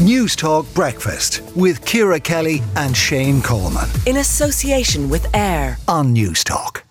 Newstalk Breakfast with Ciara Kelly and Shane Coleman. In association with AIR on Newstalk.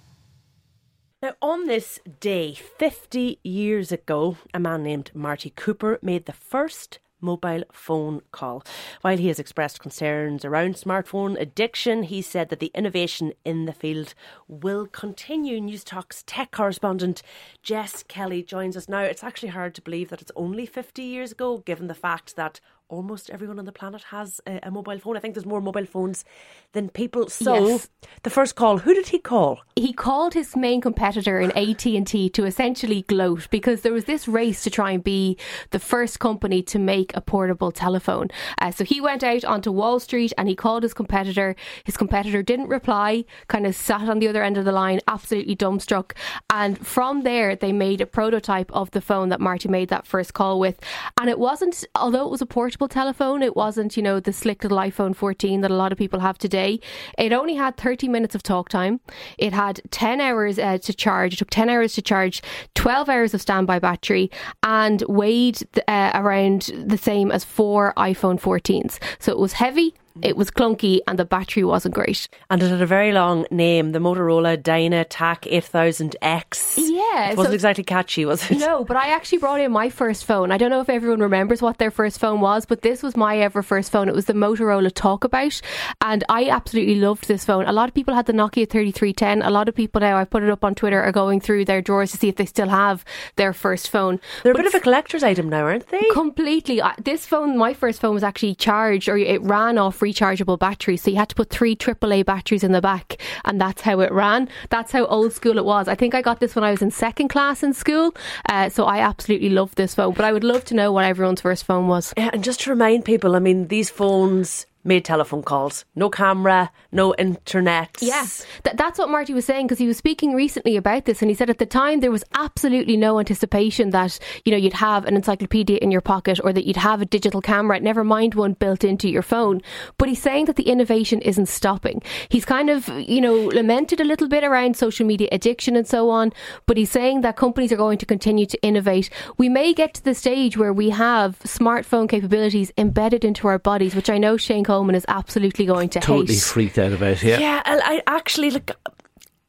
Now, on this day, 50 years ago, a man named Marty Cooper made the first mobile phone call. While he has expressed concerns around smartphone addiction, he said that the innovation in the field will continue. Newstalk's tech correspondent Jess Kelly joins us now. It's actually hard to believe that it's only 50 years ago, given the fact that almost everyone on the planet has a, a, mobile phone. I think there's more mobile phones than people. So yes. the first call, who did he call? He called his main competitor in AT&T to essentially gloat because there was this race to try and be the first company to make a portable telephone. Uh, so he went out onto Wall Street and he called his competitor. His competitor didn't reply, kind of sat on the other end of the line, absolutely dumbstruck. And from there, they made a prototype of the phone that Marty made that first call with. And it wasn't, although it was a portable telephone. It wasn't, you know, the slick little iPhone 14 that a lot of people have today. It only had 30 minutes of talk time. It had 10 hours uh, to charge. It took 10 hours to charge, 12 hours of standby battery, and weighed uh, around the same as four iPhone 14s. So it was heavy it was clunky and the battery wasn't great. And it had a very long name, the Motorola DynaTAC 8000X. Yeah. It wasn't so, exactly catchy, was it? No, but I actually brought in my first phone. I don't know if everyone remembers what their first phone was, but this was my ever first phone. It was the Motorola Talkabout. And I absolutely loved this phone. A lot of people had the Nokia 3310. A lot of people now, I've put it up on Twitter, are going through their drawers to see if they still have their first phone. They're but a bit of a collector's item now, aren't they? Completely. This phone, my first phone was actually charged, or it ran off rechargeable batteries. So you had to put three AAA batteries in the back, and that's how it ran. That's how old school it was. I think I got this when I was in second class in school. Uh, so I absolutely love this phone. But I would love to know what everyone's first phone was. Yeah, and just to remind people, I mean, these phones made telephone calls. No camera, no internet. Yes, Th- that's what Marty was saying because he was speaking recently about this and he said at the time there was absolutely no anticipation that, you know, you'd have an encyclopedia in your pocket or that you'd have a digital camera, never mind one built into your phone. But he's saying that the innovation isn't stopping. He's kind of, you know, lamented a little bit around social media addiction and so on, but he's saying that companies are going to continue to innovate. We may get to the stage where we have smartphone capabilities embedded into our bodies, which I know Shane Coleman is absolutely going to totally hate. freaked out about. Yeah, yeah. I actually look.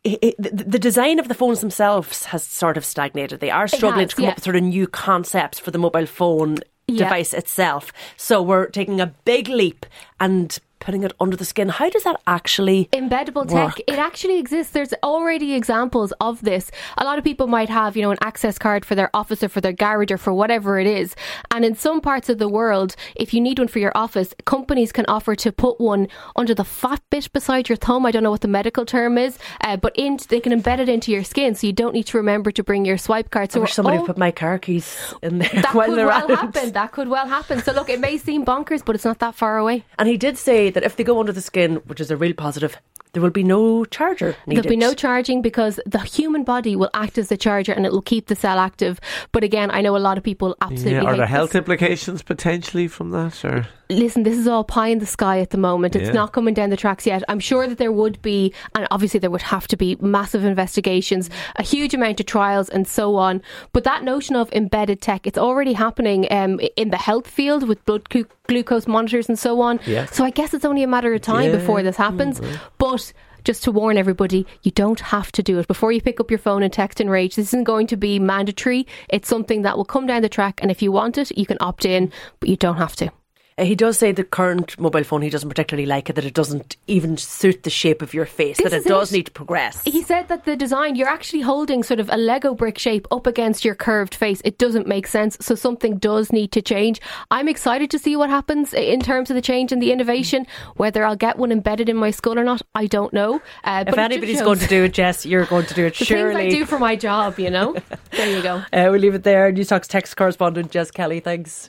It, it, the design of the phones themselves has sort of stagnated. They are struggling has, to come yeah. up with sort of new concepts for the mobile phone yeah. device itself. So we're taking a big leap and putting it under the skin. How does that actually embeddable work? tech? It actually exists. There's already examples of this. A lot of people might have, you know, an access card for their office or for their garage or for whatever it is. And in some parts of the world, if you need one for your office, companies can offer to put one under the fat bit beside your thumb. I don't know what the medical term is, uh, but in, they can embed it into your skin, so you don't need to remember to bring your swipe card. So I wish somebody oh, put my car keys in there. That could well happen. That could well happen. So look, it may seem bonkers, but it's not that far away. And he did say that if they go under the skin, which is a real positive, there will be no charger needed. There'll be no charging because the human body will act as the charger and it will keep the cell active. But again, I know a lot of people absolutely. Yeah, are there health this. implications potentially from that? Or listen, this is all pie in the sky at the moment. It's yeah. not coming down the tracks yet. I'm sure that there would be, and obviously there would have to be massive investigations, a huge amount of trials, and so on. But that notion of embedded tech, it's already happening um, in the health field with blood glucose monitors and so on. Yeah. So I guess it's only a matter of time yeah. before this happens. Mm-hmm. But just to warn everybody, you don't have to do it. Before you pick up your phone and text and rage, this isn't going to be mandatory. It's something that will come down the track, and if you want it, you can opt in, but you don't have to. Uh, he does say the current mobile phone he doesn't particularly like it, that it doesn't even suit the shape of your face, this that it does it. need to progress. He said that the design, you're actually holding sort of a Lego brick shape up against your curved face. It doesn't make sense, so something does need to change. I'm excited to see what happens in terms of the change and the innovation. Whether I'll get one embedded in my skull or not, I don't know. Uh, if anybody's going to do it, Jess, you're going to do it. the surely. things I do for my job, you know. there you go. Uh, we'll leave it there. Newstalk's text correspondent Jess Kelly. Thanks.